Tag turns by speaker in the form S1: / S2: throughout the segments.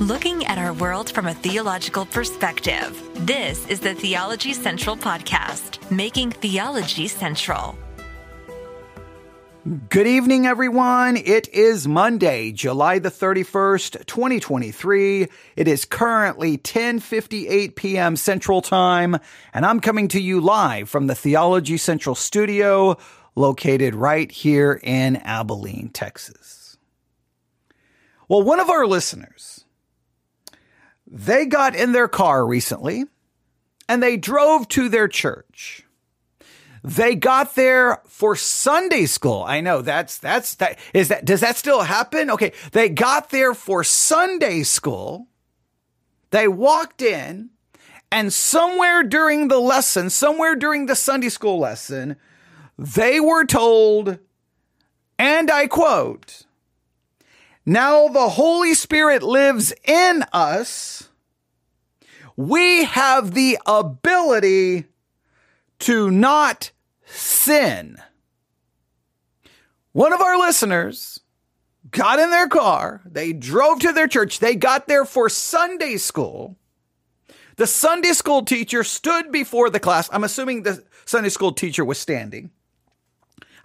S1: looking at our world from a theological perspective. This is the Theology Central Podcast, making theology central.
S2: Good evening, everyone. It is Monday, July the 31st, 2023. It is currently 1058 p.m. Central Time, and I'm coming to you live from the Theology Central studio located right here in Abilene, Texas. Well, one of our listeners, they got in their car recently and they drove to their church. They got there for Sunday school. I know that's, that's, that, is that, does that still happen? Okay. They got there for Sunday school. They walked in and somewhere during the lesson, somewhere during the Sunday school lesson, they were told, and I quote, now the Holy Spirit lives in us. We have the ability to not sin. One of our listeners got in their car. They drove to their church. They got there for Sunday school. The Sunday school teacher stood before the class. I'm assuming the Sunday school teacher was standing.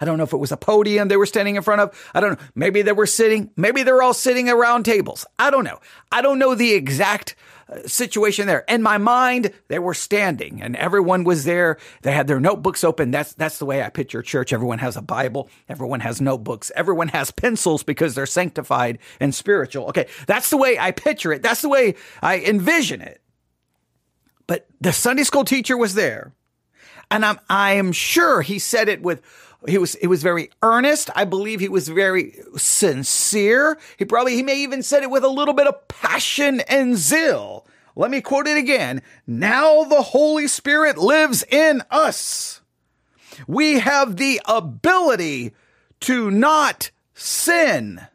S2: I don't know if it was a podium they were standing in front of. I don't know. Maybe they were sitting. Maybe they're all sitting around tables. I don't know. I don't know the exact uh, situation there. In my mind, they were standing and everyone was there. They had their notebooks open. That's, that's the way I picture church. Everyone has a Bible. Everyone has notebooks. Everyone has pencils because they're sanctified and spiritual. Okay. That's the way I picture it. That's the way I envision it. But the Sunday school teacher was there and I'm, I am sure he said it with he was he was very earnest. I believe he was very sincere. He probably he may even said it with a little bit of passion and zeal. Let me quote it again. Now the Holy Spirit lives in us. We have the ability to not sin.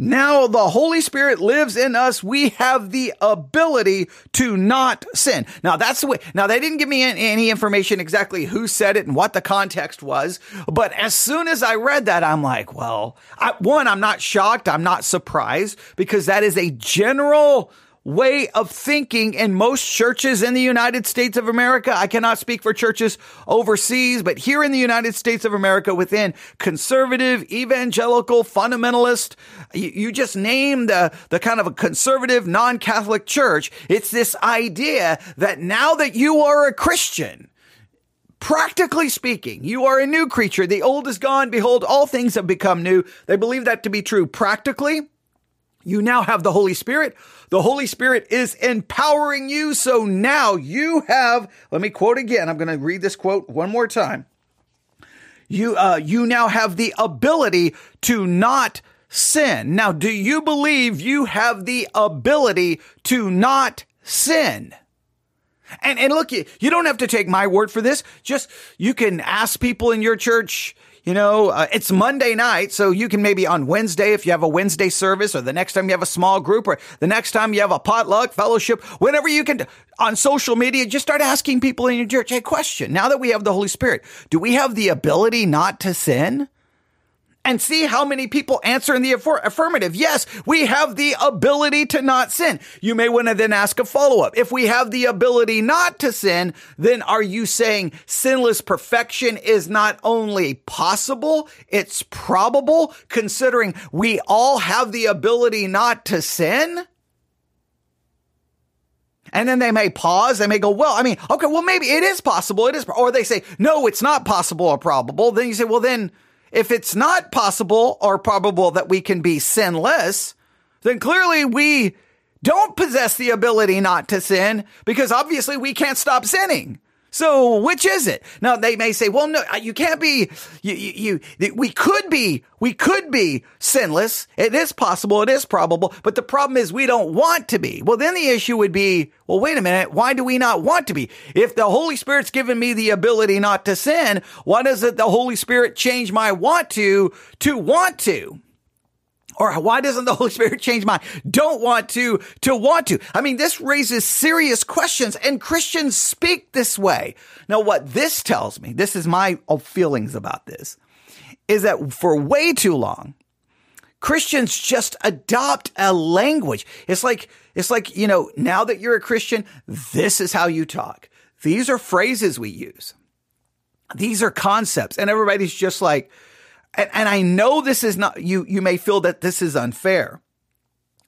S2: Now the Holy Spirit lives in us. We have the ability to not sin. Now that's the way. Now they didn't give me any information exactly who said it and what the context was. But as soon as I read that, I'm like, well, I, one, I'm not shocked. I'm not surprised because that is a general way of thinking in most churches in the United States of America. I cannot speak for churches overseas, but here in the United States of America within conservative, evangelical, fundamentalist, you, you just name the, the kind of a conservative, non-Catholic church. It's this idea that now that you are a Christian, Practically speaking, you are a new creature. The old is gone. Behold, all things have become new. They believe that to be true. Practically, you now have the Holy Spirit. The Holy Spirit is empowering you. So now you have, let me quote again. I'm going to read this quote one more time. You, uh, you now have the ability to not sin. Now, do you believe you have the ability to not sin? And, and look, you, you don't have to take my word for this. Just, you can ask people in your church, you know, uh, it's Monday night, so you can maybe on Wednesday, if you have a Wednesday service, or the next time you have a small group, or the next time you have a potluck, fellowship, whenever you can, on social media, just start asking people in your church, hey, question, now that we have the Holy Spirit, do we have the ability not to sin? And see how many people answer in the affirmative. Yes, we have the ability to not sin. You may want to then ask a follow up. If we have the ability not to sin, then are you saying sinless perfection is not only possible, it's probable considering we all have the ability not to sin? And then they may pause. They may go, well, I mean, okay, well, maybe it is possible. It is, or they say, no, it's not possible or probable. Then you say, well, then, if it's not possible or probable that we can be sinless, then clearly we don't possess the ability not to sin because obviously we can't stop sinning. So which is it? Now they may say, well, no, uh, you can't be, you, you, you, we could be, we could be sinless. It is possible. It is probable. But the problem is we don't want to be. Well, then the issue would be, well, wait a minute. Why do we not want to be? If the Holy Spirit's given me the ability not to sin, why does it the Holy Spirit change my want to to want to? Or why doesn't the Holy Spirit change my don't want to to want to? I mean, this raises serious questions and Christians speak this way. Now, what this tells me, this is my feelings about this, is that for way too long, Christians just adopt a language. It's like, it's like, you know, now that you're a Christian, this is how you talk. These are phrases we use. These are concepts. And everybody's just like, and, and I know this is not, you, you may feel that this is unfair,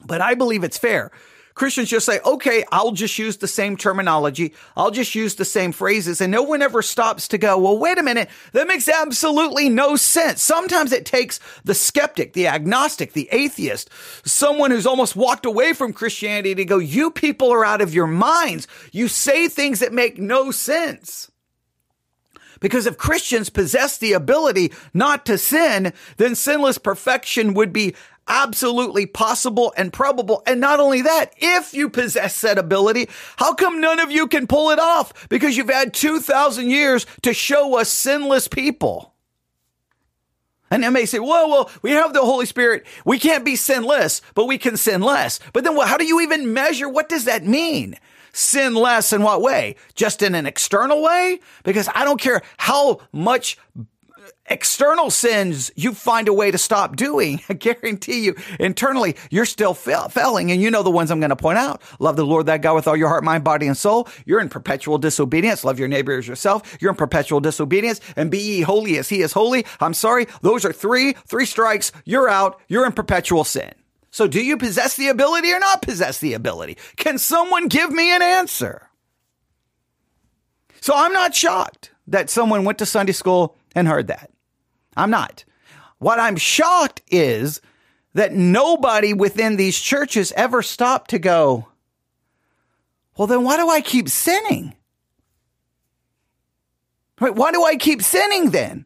S2: but I believe it's fair Christians just say, okay, I'll just use the same terminology. I'll just use the same phrases. And no one ever stops to go, well, wait a minute. That makes absolutely no sense. Sometimes it takes the skeptic, the agnostic, the atheist, someone who's almost walked away from Christianity to go, you people are out of your minds. You say things that make no sense. Because if Christians possess the ability not to sin, then sinless perfection would be absolutely possible and probable. And not only that, if you possess that ability, how come none of you can pull it off? Because you've had 2,000 years to show us sinless people. And they may say, well, well, we have the Holy Spirit. We can't be sinless, but we can sin less. But then well, how do you even measure? What does that mean? Sin less in what way? Just in an external way? Because I don't care how much external sins you find a way to stop doing, I guarantee you internally you're still failing. And you know the ones I'm going to point out. Love the Lord that God with all your heart, mind, body, and soul. You're in perpetual disobedience. Love your neighbor as yourself. You're in perpetual disobedience and be ye holy as he is holy. I'm sorry. Those are three, three strikes. You're out. You're in perpetual sin. So do you possess the ability or not possess the ability? Can someone give me an answer? So I'm not shocked that someone went to Sunday school and heard that. I'm not. What I'm shocked is that nobody within these churches ever stopped to go, well, then why do I keep sinning? Right? Why do I keep sinning then?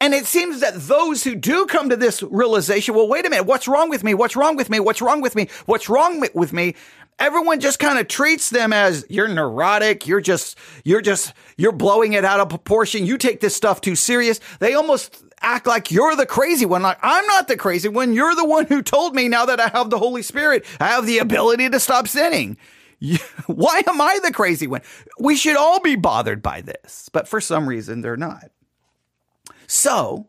S2: And it seems that those who do come to this realization, well, wait a minute, what's wrong with me? What's wrong with me? What's wrong with me? What's wrong with me? Everyone just kind of treats them as you're neurotic. You're just, you're just, you're blowing it out of proportion. You take this stuff too serious. They almost act like you're the crazy one. Like, I'm not the crazy one. You're the one who told me now that I have the Holy Spirit, I have the ability to stop sinning. Why am I the crazy one? We should all be bothered by this, but for some reason they're not. So,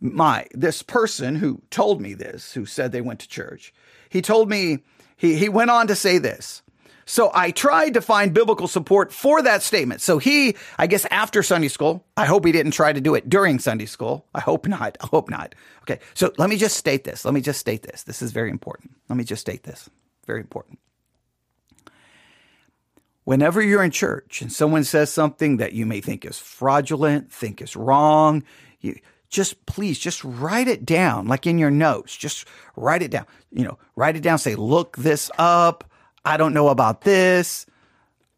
S2: my this person who told me this, who said they went to church, he told me he he went on to say this. So I tried to find biblical support for that statement. So he, I guess after Sunday school, I hope he didn't try to do it during Sunday school. I hope not. I hope not. Okay. So let me just state this. Let me just state this. This is very important. Let me just state this. Very important. Whenever you're in church and someone says something that you may think is fraudulent, think is wrong, you just please just write it down like in your notes. Just write it down. You know, write it down, say, look this up I don't know about this.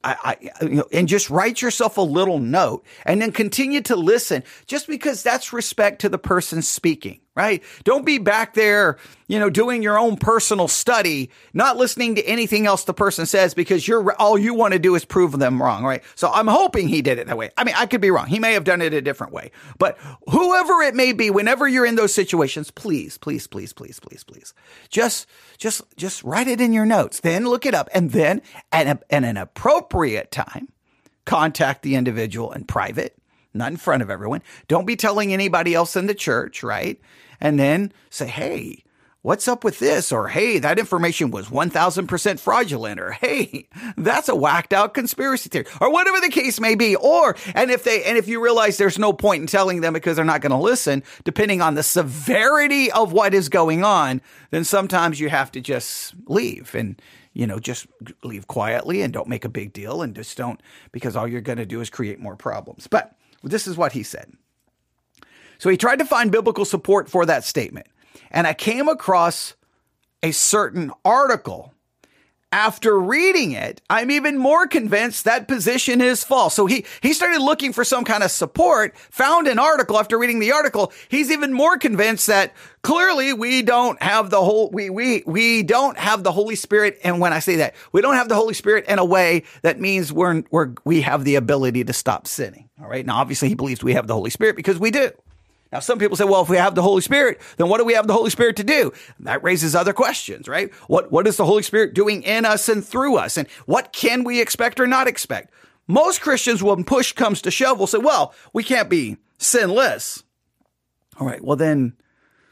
S2: I, I, you know, and just write yourself a little note and then continue to listen just because that's respect to the person speaking right? Don't be back there, you know, doing your own personal study, not listening to anything else the person says because you're all you want to do is prove them wrong, right? So I'm hoping he did it that way. I mean, I could be wrong. He may have done it a different way, but whoever it may be, whenever you're in those situations, please, please, please, please, please, please, just, just, just write it in your notes, then look it up, and then at, a, at an appropriate time, contact the individual in private not in front of everyone. Don't be telling anybody else in the church, right? And then say, hey, what's up with this? Or, hey, that information was 1000% fraudulent. Or, hey, that's a whacked out conspiracy theory. Or whatever the case may be. Or, and if they, and if you realize there's no point in telling them because they're not going to listen, depending on the severity of what is going on, then sometimes you have to just leave and, you know, just leave quietly and don't make a big deal and just don't, because all you're going to do is create more problems. But this is what he said. So he tried to find biblical support for that statement. And I came across a certain article. After reading it, I'm even more convinced that position is false. So he, he started looking for some kind of support, found an article after reading the article. He's even more convinced that clearly we don't have the whole, we, we, we don't have the Holy Spirit. And when I say that, we don't have the Holy Spirit in a way that means we're, we're, we have the ability to stop sinning. All right. Now, obviously he believes we have the Holy Spirit because we do. Now, some people say, well, if we have the Holy Spirit, then what do we have the Holy Spirit to do? That raises other questions, right? What, what is the Holy Spirit doing in us and through us? And what can we expect or not expect? Most Christians, when push comes to shove, will say, well, we can't be sinless. All right. Well, then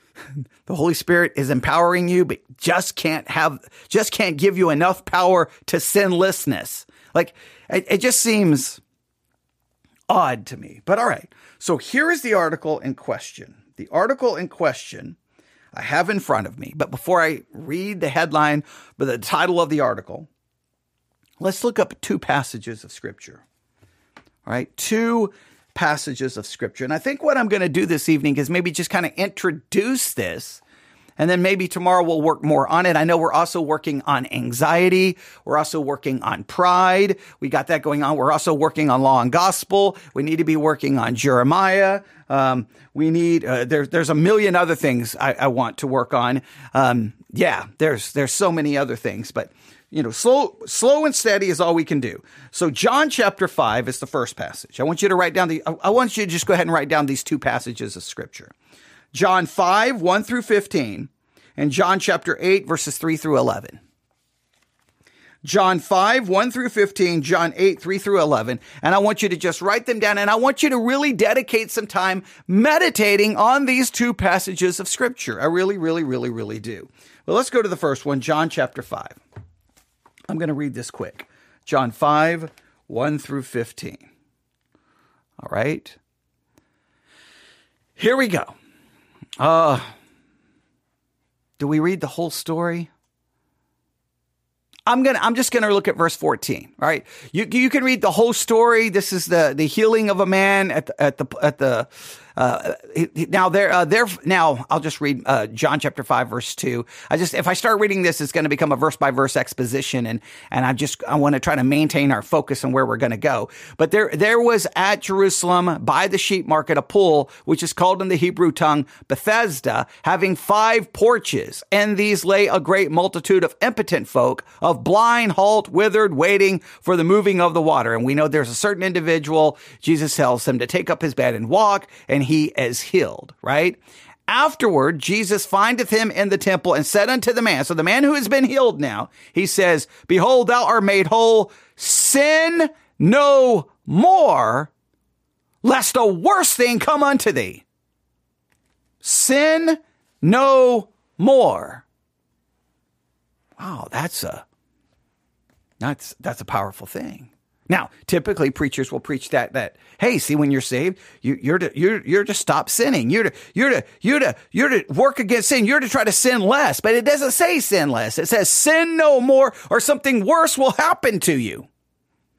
S2: the Holy Spirit is empowering you, but just can't have, just can't give you enough power to sinlessness. Like it, it just seems odd to me. But all right. So here is the article in question. The article in question I have in front of me. But before I read the headline, but the title of the article, let's look up two passages of scripture. All right. Two passages of scripture. And I think what I'm going to do this evening is maybe just kind of introduce this and then maybe tomorrow we'll work more on it. I know we're also working on anxiety. We're also working on pride. We got that going on. We're also working on law and gospel. We need to be working on Jeremiah. Um, we need, uh, there, there's a million other things I, I want to work on. Um, yeah, there's, there's so many other things, but you know, slow, slow and steady is all we can do. So John chapter five is the first passage. I want you to write down the, I want you to just go ahead and write down these two passages of scripture. John 5, 1 through 15, and John chapter 8, verses 3 through 11. John 5, 1 through 15, John 8, 3 through 11. And I want you to just write them down and I want you to really dedicate some time meditating on these two passages of scripture. I really, really, really, really do. Well, let's go to the first one, John chapter 5. I'm going to read this quick. John 5, 1 through 15. All right. Here we go. Uh, do we read the whole story? I'm gonna. I'm just gonna look at verse 14. All right, you you can read the whole story. This is the the healing of a man at the, at the at the uh, now there, uh, there. Now I'll just read uh, John chapter five, verse two. I just if I start reading this, it's going to become a verse by verse exposition, and and I just I want to try to maintain our focus on where we're going to go. But there there was at Jerusalem by the sheep market a pool which is called in the Hebrew tongue Bethesda, having five porches, and these lay a great multitude of impotent folk, of blind, halt, withered, waiting for the moving of the water. And we know there's a certain individual. Jesus tells him to take up his bed and walk, and he is healed, right? Afterward, Jesus findeth him in the temple and said unto the man, so the man who has been healed now, he says, Behold, thou art made whole. Sin no more, lest a worse thing come unto thee. Sin no more. Wow, that's a that's that's a powerful thing. Now, typically preachers will preach that that hey, see when you're saved, you, you're to you're you're to stop sinning. You're to you're to you're to you're to work against sin. You're to try to sin less. But it doesn't say sin less. It says sin no more, or something worse will happen to you.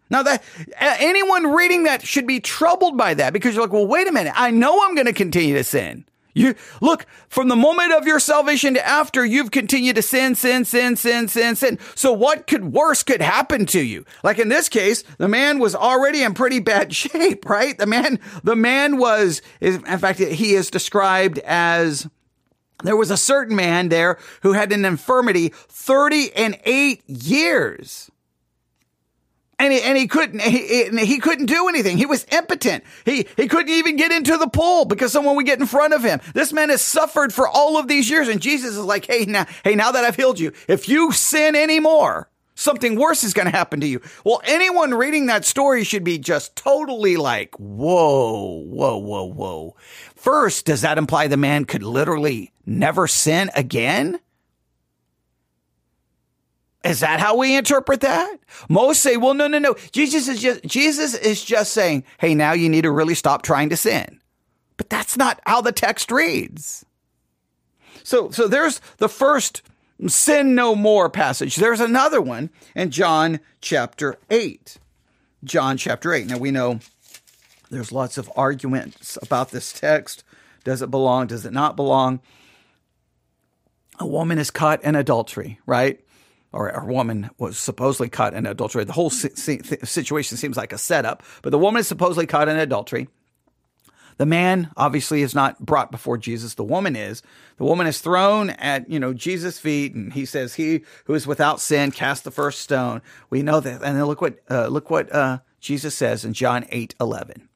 S2: Now that anyone reading that should be troubled by that because you're like, well, wait a minute. I know I'm going to continue to sin. You look from the moment of your salvation to after you've continued to sin, sin, sin, sin, sin, sin. So what could worse could happen to you? Like in this case, the man was already in pretty bad shape, right? The man, the man was, in fact, he is described as there was a certain man there who had an infirmity 30 and 8 years and he, and he couldn't he, he couldn't do anything. He was impotent. He he couldn't even get into the pool because someone would get in front of him. This man has suffered for all of these years, and Jesus is like, hey now hey now that I've healed you, if you sin anymore, something worse is going to happen to you. Well, anyone reading that story should be just totally like, whoa, whoa, whoa, whoa. First, does that imply the man could literally never sin again? Is that how we interpret that? Most say, well, no, no, no. Jesus is just, Jesus is just saying, hey, now you need to really stop trying to sin. But that's not how the text reads. So, so there's the first sin no more passage. There's another one in John chapter 8. John chapter 8. Now we know there's lots of arguments about this text. Does it belong? Does it not belong? A woman is caught in adultery, right? Or a woman was supposedly caught in adultery. The whole situation seems like a setup, but the woman is supposedly caught in adultery. The man obviously is not brought before Jesus. The woman is. The woman is thrown at, you know, Jesus' feet and he says, he who is without sin cast the first stone. We know that. And then look what, uh, look what, uh, Jesus says in John 8, 11.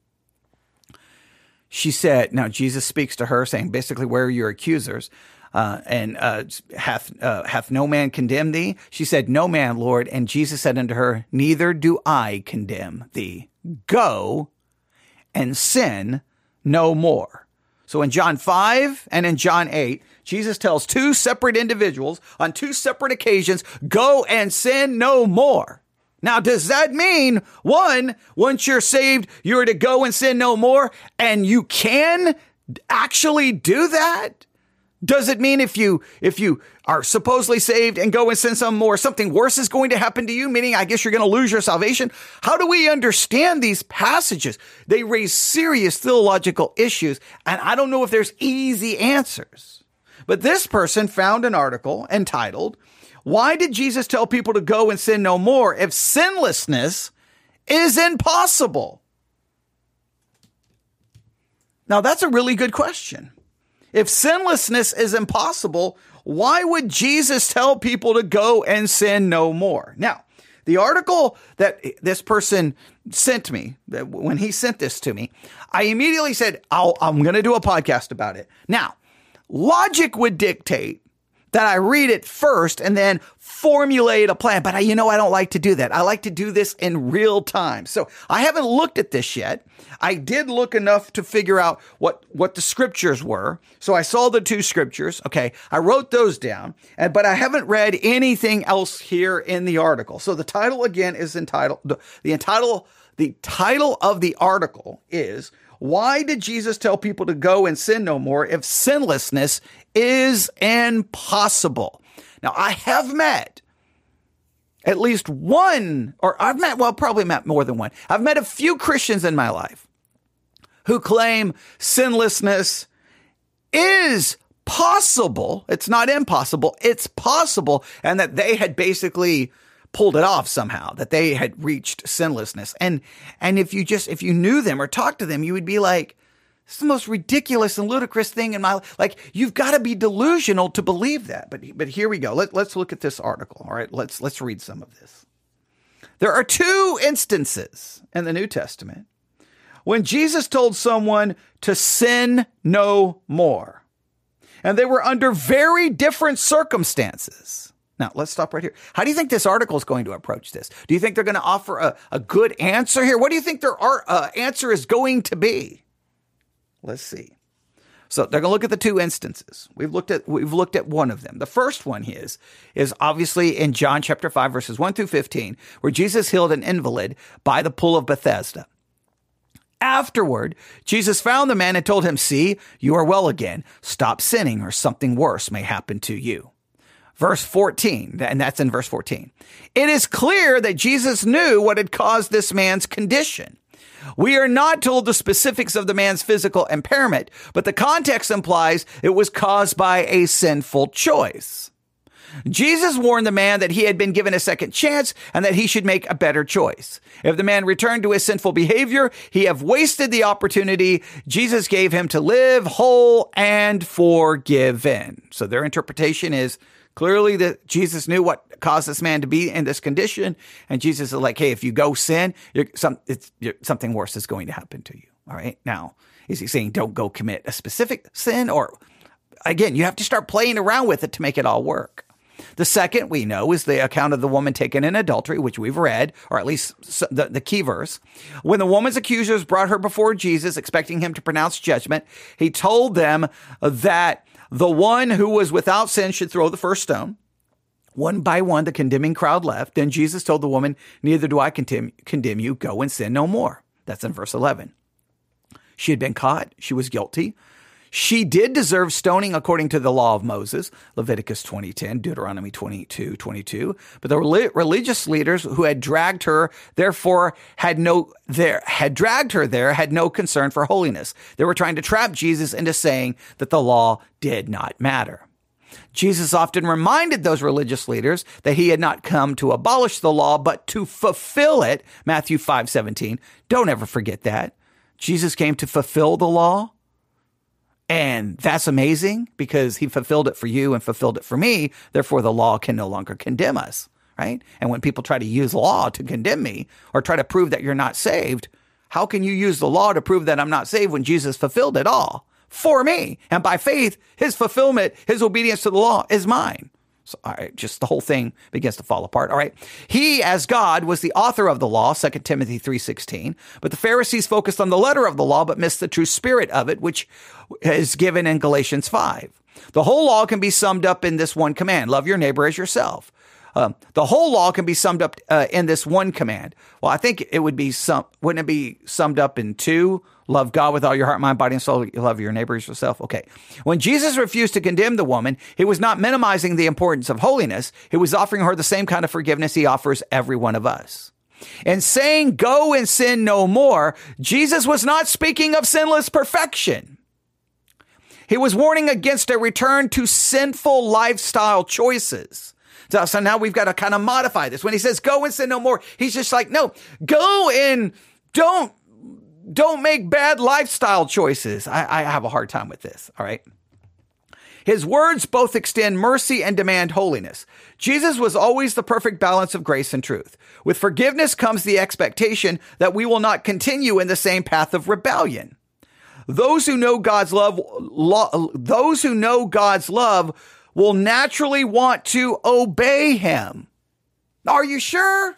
S2: She said, now Jesus speaks to her saying, basically, where are your accusers? Uh, and uh, hath uh, hath no man condemned thee? She said, No man, Lord. And Jesus said unto her, Neither do I condemn thee. Go and sin no more. So in John 5 and in John 8, Jesus tells two separate individuals on two separate occasions, go and sin no more. Now, does that mean one, once you're saved, you're to go and sin no more and you can actually do that? Does it mean if you if you are supposedly saved and go and sin some more, something worse is going to happen to you? Meaning, I guess you're going to lose your salvation. How do we understand these passages? They raise serious theological issues, and I don't know if there's easy answers. But this person found an article entitled, "Why did Jesus tell people to go and sin no more if sinlessness is impossible?" Now, that's a really good question. If sinlessness is impossible, why would Jesus tell people to go and sin no more? Now, the article that this person sent me, when he sent this to me, I immediately said, i am going to do a podcast about it. Now, logic would dictate that I read it first and then formulate a plan. But I, you know, I don't like to do that. I like to do this in real time. So I haven't looked at this yet. I did look enough to figure out what, what the scriptures were. So I saw the two scriptures. Okay. I wrote those down, and, but I haven't read anything else here in the article. So the title again is entitled, the, the the title of the article is why did Jesus tell people to go and sin no more if sinlessness is impossible? Now, I have met at least one, or I've met, well, probably met more than one. I've met a few Christians in my life who claim sinlessness is possible. It's not impossible. It's possible. And that they had basically pulled it off somehow, that they had reached sinlessness. And, and if you just, if you knew them or talked to them, you would be like, it's the most ridiculous and ludicrous thing in my life. Like, you've got to be delusional to believe that. But, but here we go. Let, let's look at this article. All right. Let's, let's read some of this. There are two instances in the New Testament when Jesus told someone to sin no more. And they were under very different circumstances. Now, let's stop right here. How do you think this article is going to approach this? Do you think they're going to offer a, a good answer here? What do you think their uh, answer is going to be? Let's see. So they're going to look at the two instances. We've looked at we've looked at one of them. The first one is is obviously in John chapter 5 verses 1 through 15 where Jesus healed an invalid by the pool of Bethesda. Afterward, Jesus found the man and told him, "See, you are well again. Stop sinning or something worse may happen to you." Verse 14, and that's in verse 14. It is clear that Jesus knew what had caused this man's condition. We are not told the specifics of the man's physical impairment, but the context implies it was caused by a sinful choice. Jesus warned the man that he had been given a second chance and that he should make a better choice. If the man returned to his sinful behavior, he have wasted the opportunity Jesus gave him to live whole and forgiven. So their interpretation is Clearly, that Jesus knew what caused this man to be in this condition, and Jesus is like, "Hey, if you go sin, some, something worse is going to happen to you." All right. Now, is he saying don't go commit a specific sin, or again, you have to start playing around with it to make it all work? The second we know is the account of the woman taken in adultery, which we've read, or at least the, the key verse. When the woman's accusers brought her before Jesus, expecting him to pronounce judgment, he told them that the one who was without sin should throw the first stone. One by one, the condemning crowd left. Then Jesus told the woman, Neither do I condemn, you. Go and sin no more. That's in verse 11. She had been caught. She was guilty. She did deserve stoning according to the law of Moses, Leviticus 20:10, Deuteronomy 22, 22. But the religious leaders who had dragged her, therefore had no there had dragged her there, had no concern for holiness. They were trying to trap Jesus into saying that the law did not matter. Jesus often reminded those religious leaders that he had not come to abolish the law, but to fulfill it. Matthew 5 17. Don't ever forget that. Jesus came to fulfill the law. And that's amazing because he fulfilled it for you and fulfilled it for me. Therefore, the law can no longer condemn us, right? And when people try to use law to condemn me or try to prove that you're not saved, how can you use the law to prove that I'm not saved when Jesus fulfilled it all for me? And by faith, his fulfillment, his obedience to the law is mine. So, all right, just the whole thing begins to fall apart. All right. He, as God, was the author of the law, 2 Timothy 3.16. But the Pharisees focused on the letter of the law, but missed the true spirit of it, which is given in Galatians 5. The whole law can be summed up in this one command love your neighbor as yourself. Um, the whole law can be summed up uh, in this one command. Well, I think it would be some, wouldn't it be summed up in two? Love God with all your heart, mind, body, and soul. Love your neighbors yourself. Okay. When Jesus refused to condemn the woman, he was not minimizing the importance of holiness. He was offering her the same kind of forgiveness he offers every one of us. And saying, go and sin no more, Jesus was not speaking of sinless perfection. He was warning against a return to sinful lifestyle choices. So, so now we've got to kind of modify this. When he says go and sin no more, he's just like, no, go and don't, don't make bad lifestyle choices. I, I have a hard time with this. All right. His words both extend mercy and demand holiness. Jesus was always the perfect balance of grace and truth. With forgiveness comes the expectation that we will not continue in the same path of rebellion. Those who know God's love, lo- those who know God's love will naturally want to obey him. Are you sure?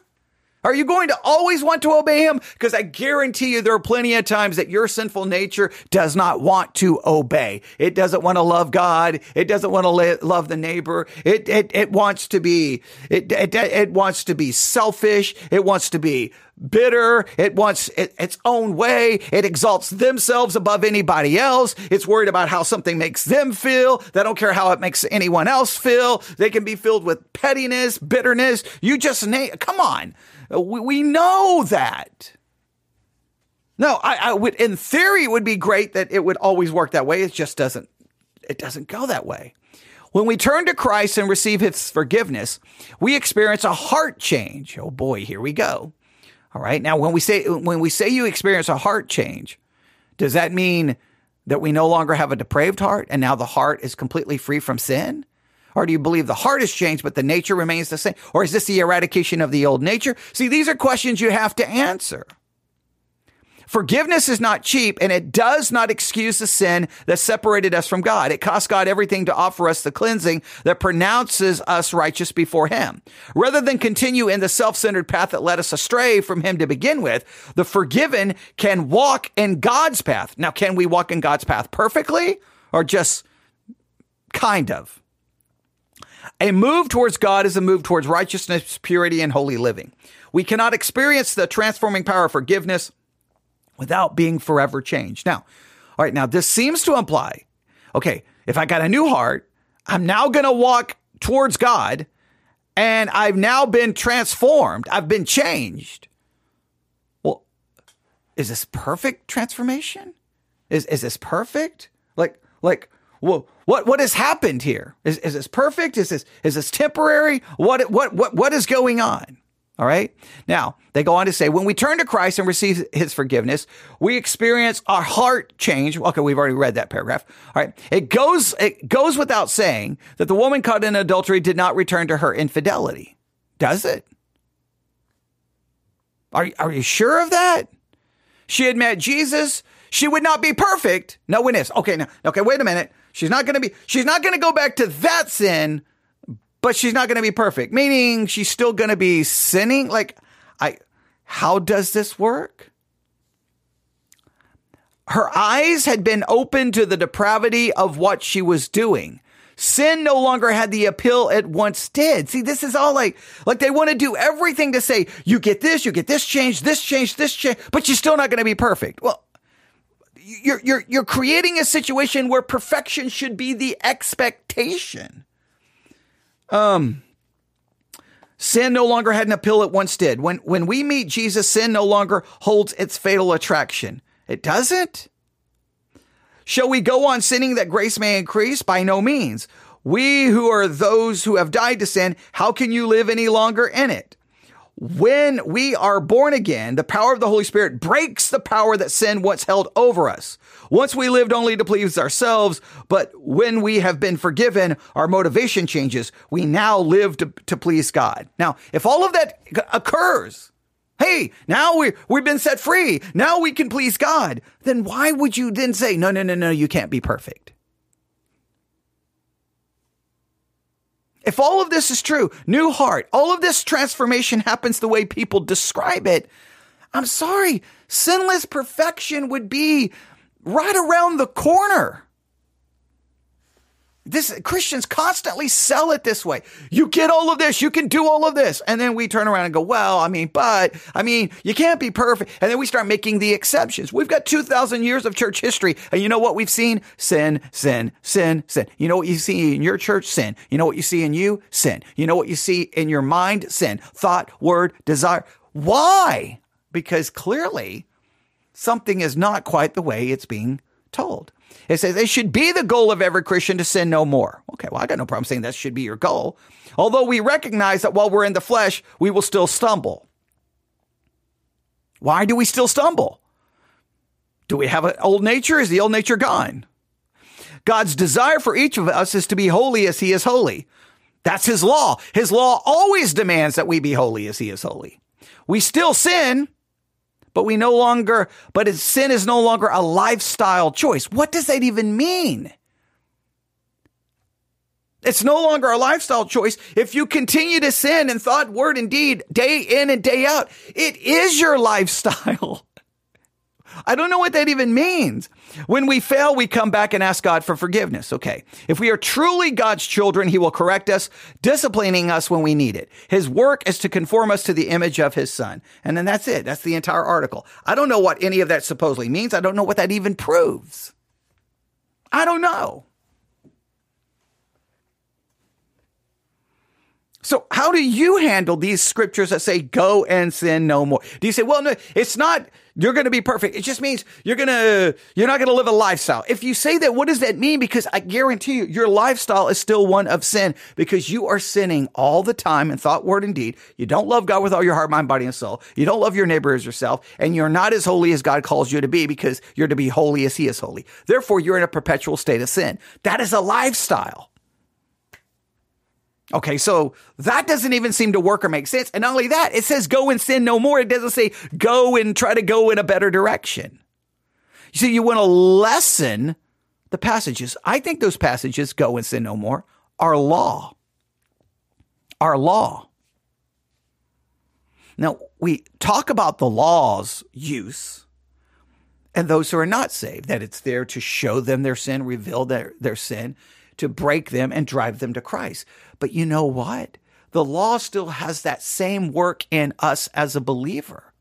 S2: Are you going to always want to obey him? Because I guarantee you there are plenty of times that your sinful nature does not want to obey. It doesn't want to love God. It doesn't want to love the neighbor. It, it, it wants to be, it, it, it wants to be selfish. It wants to be bitter. It wants it, its own way. It exalts themselves above anybody else. It's worried about how something makes them feel. They don't care how it makes anyone else feel. They can be filled with pettiness, bitterness. You just name, come on. Uh, we, we know that. No, I, I would, in theory, it would be great that it would always work that way. It just doesn't, it doesn't go that way. When we turn to Christ and receive his forgiveness, we experience a heart change. Oh boy, here we go. All right. Now, when we say, when we say you experience a heart change, does that mean that we no longer have a depraved heart and now the heart is completely free from sin? Or do you believe the heart has changed, but the nature remains the same? Or is this the eradication of the old nature? See, these are questions you have to answer. Forgiveness is not cheap and it does not excuse the sin that separated us from God. It cost God everything to offer us the cleansing that pronounces us righteous before Him. Rather than continue in the self-centered path that led us astray from Him to begin with, the forgiven can walk in God's path. Now, can we walk in God's path perfectly or just kind of? A move towards God is a move towards righteousness, purity, and holy living. We cannot experience the transforming power of forgiveness without being forever changed. Now, all right, now this seems to imply, okay, if I got a new heart, I'm now going to walk towards God and I've now been transformed. I've been changed. Well, is this perfect transformation? Is, is this perfect? Like, like, what what has happened here? Is, is this perfect? Is this is this temporary? What what what what is going on? All right. Now they go on to say, when we turn to Christ and receive His forgiveness, we experience our heart change. Okay, we've already read that paragraph. All right. It goes it goes without saying that the woman caught in adultery did not return to her infidelity, does it? Are are you sure of that? She had met Jesus. She would not be perfect. No one is. Okay. Now, okay. Wait a minute. She's not going to be, she's not going to go back to that sin, but she's not going to be perfect, meaning she's still going to be sinning. Like, I, how does this work? Her eyes had been opened to the depravity of what she was doing. Sin no longer had the appeal it once did. See, this is all like, like they want to do everything to say, you get this, you get this change, this change, this change, but you're still not going to be perfect. Well, you're you're you're creating a situation where perfection should be the expectation. Um sin no longer had an appeal it once did. When when we meet Jesus, sin no longer holds its fatal attraction. It doesn't. Shall we go on sinning that grace may increase? By no means. We who are those who have died to sin, how can you live any longer in it? When we are born again, the power of the Holy Spirit breaks the power that sin once held over us. Once we lived only to please ourselves, but when we have been forgiven, our motivation changes. We now live to, to please God. Now, if all of that occurs, hey, now we we've been set free. Now we can please God. Then why would you then say, no, no, no, no, you can't be perfect? If all of this is true, new heart, all of this transformation happens the way people describe it, I'm sorry, sinless perfection would be right around the corner. This Christians constantly sell it this way. You get all of this, you can do all of this. And then we turn around and go, well, I mean, but I mean, you can't be perfect. And then we start making the exceptions. We've got 2000 years of church history. And you know what we've seen? Sin, sin, sin, sin. You know what you see in your church? Sin. You know what you see in you? Sin. You know what you see in your mind? Sin. Thought, word, desire. Why? Because clearly something is not quite the way it's being told. It says it should be the goal of every Christian to sin no more. Okay, well, I got no problem saying that should be your goal. Although we recognize that while we're in the flesh, we will still stumble. Why do we still stumble? Do we have an old nature? Is the old nature gone? God's desire for each of us is to be holy as he is holy. That's his law. His law always demands that we be holy as he is holy. We still sin, but we no longer, but sin is no longer a lifestyle choice. What does that even mean? It's no longer a lifestyle choice. If you continue to sin in thought, word, and deed, day in and day out, it is your lifestyle. I don't know what that even means. When we fail, we come back and ask God for forgiveness. Okay. If we are truly God's children, He will correct us, disciplining us when we need it. His work is to conform us to the image of His Son. And then that's it. That's the entire article. I don't know what any of that supposedly means. I don't know what that even proves. I don't know. So how do you handle these scriptures that say go and sin no more? Do you say, well, no, it's not, you're going to be perfect. It just means you're going to, you're not going to live a lifestyle. If you say that, what does that mean? Because I guarantee you, your lifestyle is still one of sin because you are sinning all the time in thought, word, and deed. You don't love God with all your heart, mind, body, and soul. You don't love your neighbor as yourself and you're not as holy as God calls you to be because you're to be holy as he is holy. Therefore, you're in a perpetual state of sin. That is a lifestyle. Okay, so that doesn't even seem to work or make sense. And not only that, it says go and sin no more. It doesn't say go and try to go in a better direction. You see, you want to lessen the passages. I think those passages, go and sin no more, are law. Are law. Now, we talk about the law's use and those who are not saved, that it's there to show them their sin, reveal their, their sin, to break them and drive them to Christ. But you know what? The law still has that same work in us as a believer.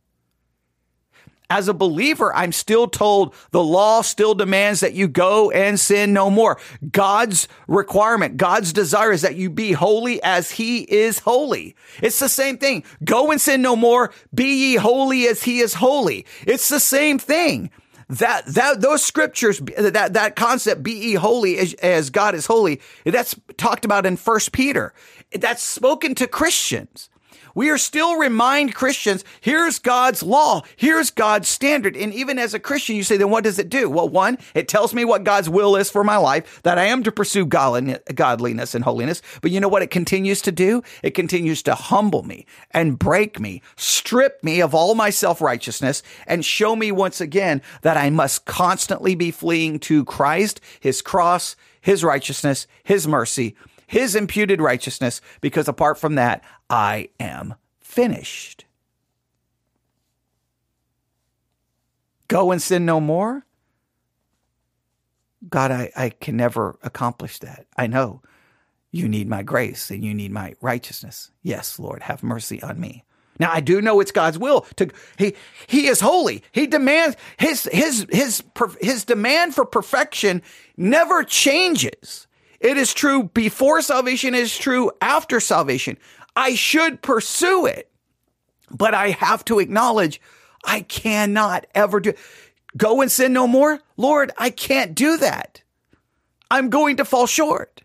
S2: As a believer, I'm still told the law still demands that you go and sin no more. God's requirement, God's desire is that you be holy as he is holy. It's the same thing. Go and sin no more. Be ye holy as he is holy. It's the same thing that that those scriptures that that concept be ye holy as, as God is holy that's talked about in first Peter. That's spoken to Christians we are still remind Christians, here's God's law, here's God's standard. And even as a Christian, you say, then what does it do? Well, one, it tells me what God's will is for my life, that I am to pursue godliness and holiness. But you know what it continues to do? It continues to humble me and break me, strip me of all my self righteousness, and show me once again that I must constantly be fleeing to Christ, his cross, his righteousness, his mercy, his imputed righteousness, because apart from that, I am finished. Go and sin no more? God, I, I can never accomplish that. I know you need my grace and you need my righteousness. Yes, Lord, have mercy on me. Now I do know it's God's will to he he is holy. He demands his his his his demand for perfection never changes. It is true before salvation, it is true after salvation. I should pursue it, but I have to acknowledge I cannot ever do go and sin no more. Lord, I can't do that. I'm going to fall short.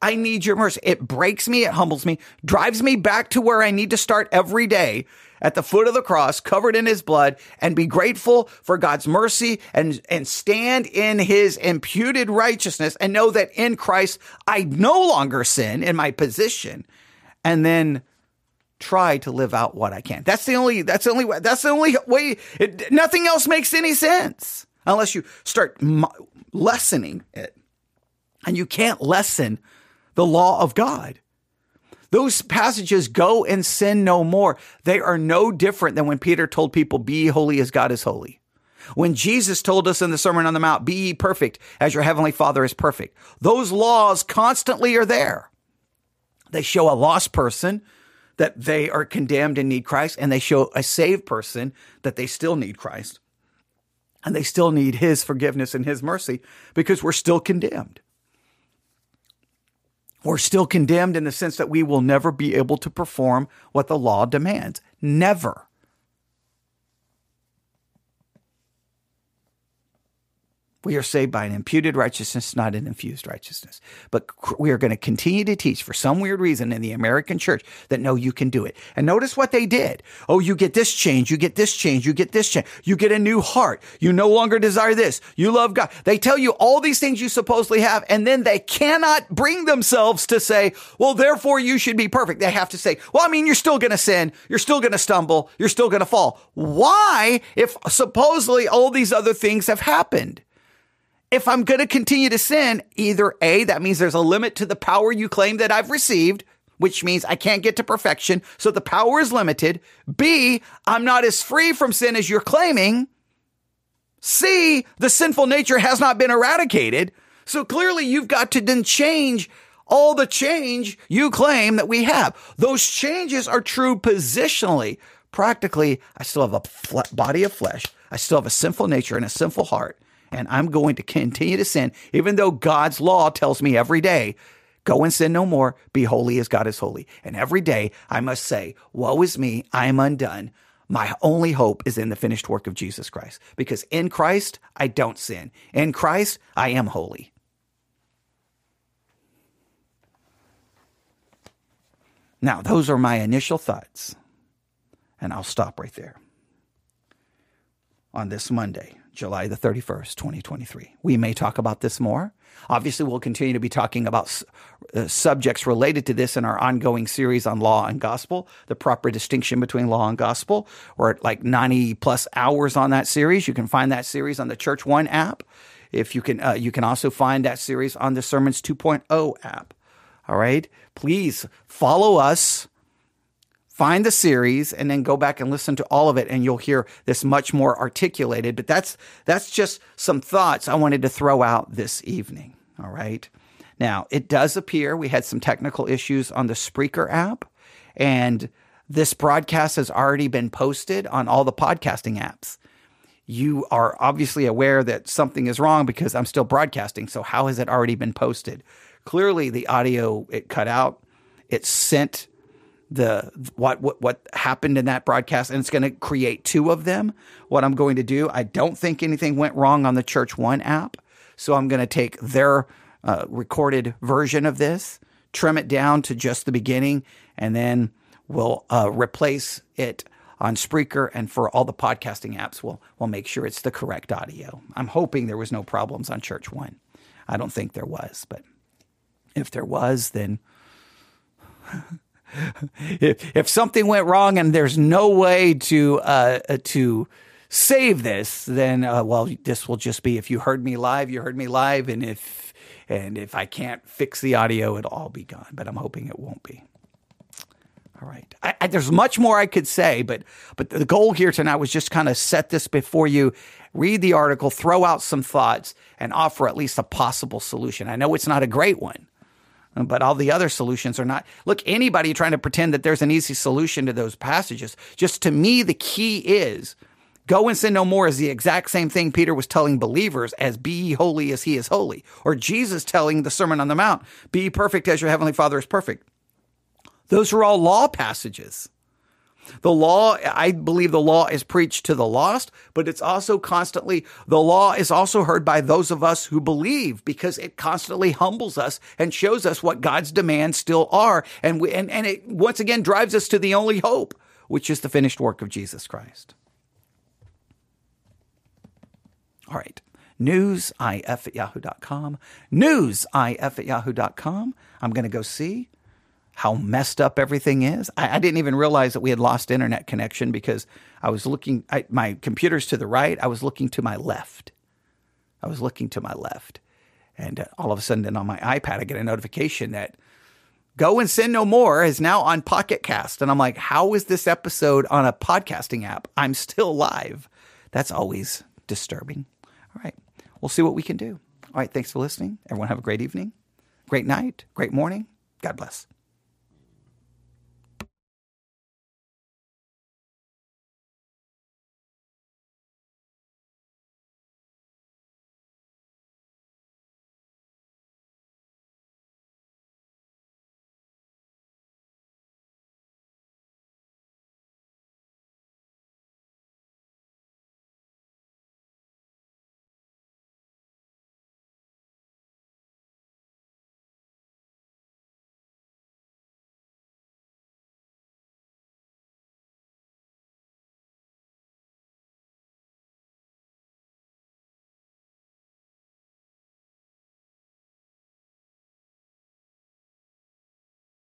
S2: I need your mercy. It breaks me. It humbles me, drives me back to where I need to start every day at the foot of the cross, covered in his blood, and be grateful for God's mercy and, and stand in his imputed righteousness and know that in Christ I no longer sin in my position and then try to live out what I can. That's the only, that's the only way, that's the only way, it, nothing else makes any sense unless you start lessening it. And you can't lessen the law of God. Those passages go and sin no more. They are no different than when Peter told people, be holy as God is holy. When Jesus told us in the Sermon on the Mount, be ye perfect as your heavenly father is perfect. Those laws constantly are there. They show a lost person that they are condemned and need Christ, and they show a saved person that they still need Christ. And they still need his forgiveness and his mercy because we're still condemned. We're still condemned in the sense that we will never be able to perform what the law demands. Never. We are saved by an imputed righteousness, not an infused righteousness. But we are going to continue to teach for some weird reason in the American church that no, you can do it. And notice what they did. Oh, you get this change, you get this change, you get this change, you get a new heart. You no longer desire this. You love God. They tell you all these things you supposedly have, and then they cannot bring themselves to say, well, therefore you should be perfect. They have to say, well, I mean, you're still going to sin. You're still going to stumble. You're still going to fall. Why, if supposedly all these other things have happened? If I'm going to continue to sin, either A, that means there's a limit to the power you claim that I've received, which means I can't get to perfection. So the power is limited. B, I'm not as free from sin as you're claiming. C, the sinful nature has not been eradicated. So clearly you've got to then change all the change you claim that we have. Those changes are true positionally. Practically, I still have a body of flesh. I still have a sinful nature and a sinful heart and I'm going to continue to sin, even though God's law tells me every day, go and sin no more, be holy as God is holy. And every day I must say, woe is me, I am undone. My only hope is in the finished work of Jesus Christ, because in Christ, I don't sin. In Christ, I am holy. Now, those are my initial thoughts, and I'll stop right there on this Monday. July the 31st, 2023. We may talk about this more. Obviously, we'll continue to be talking about uh, subjects related to this in our ongoing series on law and gospel, the proper distinction between law and gospel. We're at like 90 plus hours on that series. You can find that series on the Church One app. If you can, uh, you can also find that series on the Sermons 2.0 app. All right. Please follow us find the series and then go back and listen to all of it and you'll hear this much more articulated. But that's that's just some thoughts i wanted to throw out this evening all right? Now it does appear we had some technical issues on the spreaker app and this broadcast has already been posted on all the podcasting apps. You are obviously aware that something is wrong because i'm still broadcasting so how has it already been posted? Clearly the audio it cut out. It sent the what what what happened in that broadcast and it's going to create two of them what i'm going to do. I don't think anything went wrong on the church one app so i'm going to take their uh, recorded version of this trim it down to just the beginning and then we'll uh, replace it on Spreaker and for all the podcasting apps we'll we'll make sure it's the correct audio. I'm hoping there was no problems on church one. I don't think there was but if there was then if, if something went wrong and there's no way to uh, uh, to save this, then uh, well, this will just be if you heard me live, you heard me live, and if and if I can't fix the audio, it'll all be gone. But I'm hoping it won't be. All right. I, I, there's much more I could say, but but the goal here tonight was just kind of set this before you, read the article, throw out some thoughts, and offer at least a possible solution. I know it's not a great one, but all the other solutions are not. Look, anybody trying to pretend that there's an easy solution to those passages, just to me, the key is go and sin no more is the exact same thing Peter was telling believers as be ye holy as he is holy, or Jesus telling the Sermon on the Mount, be perfect as your heavenly Father is perfect. Those are all law passages. The law, I believe the law is preached to the lost, but it's also constantly, the law is also heard by those of us who believe because it constantly humbles us and shows us what God's demands still are. And we, and, and it once again drives us to the only hope, which is the finished work of Jesus Christ. All right. Newsif at yahoo.com. Newsif at yahoo.com. I'm going to go see how messed up everything is. I, I, didn't even realize that we had lost internet connection because I was looking, I, my computer's to the right. I was looking to my left. I was looking to my left. And uh, all of a sudden, then on my iPad, I get a notification that Go and Sin No More is now on Pocket Cast. And I'm like, how is this episode on a podcasting app? I'm still live. That's always disturbing. All right. We'll see what we can do. All right. Thanks for listening. Everyone have a great evening, great night, great morning. God bless.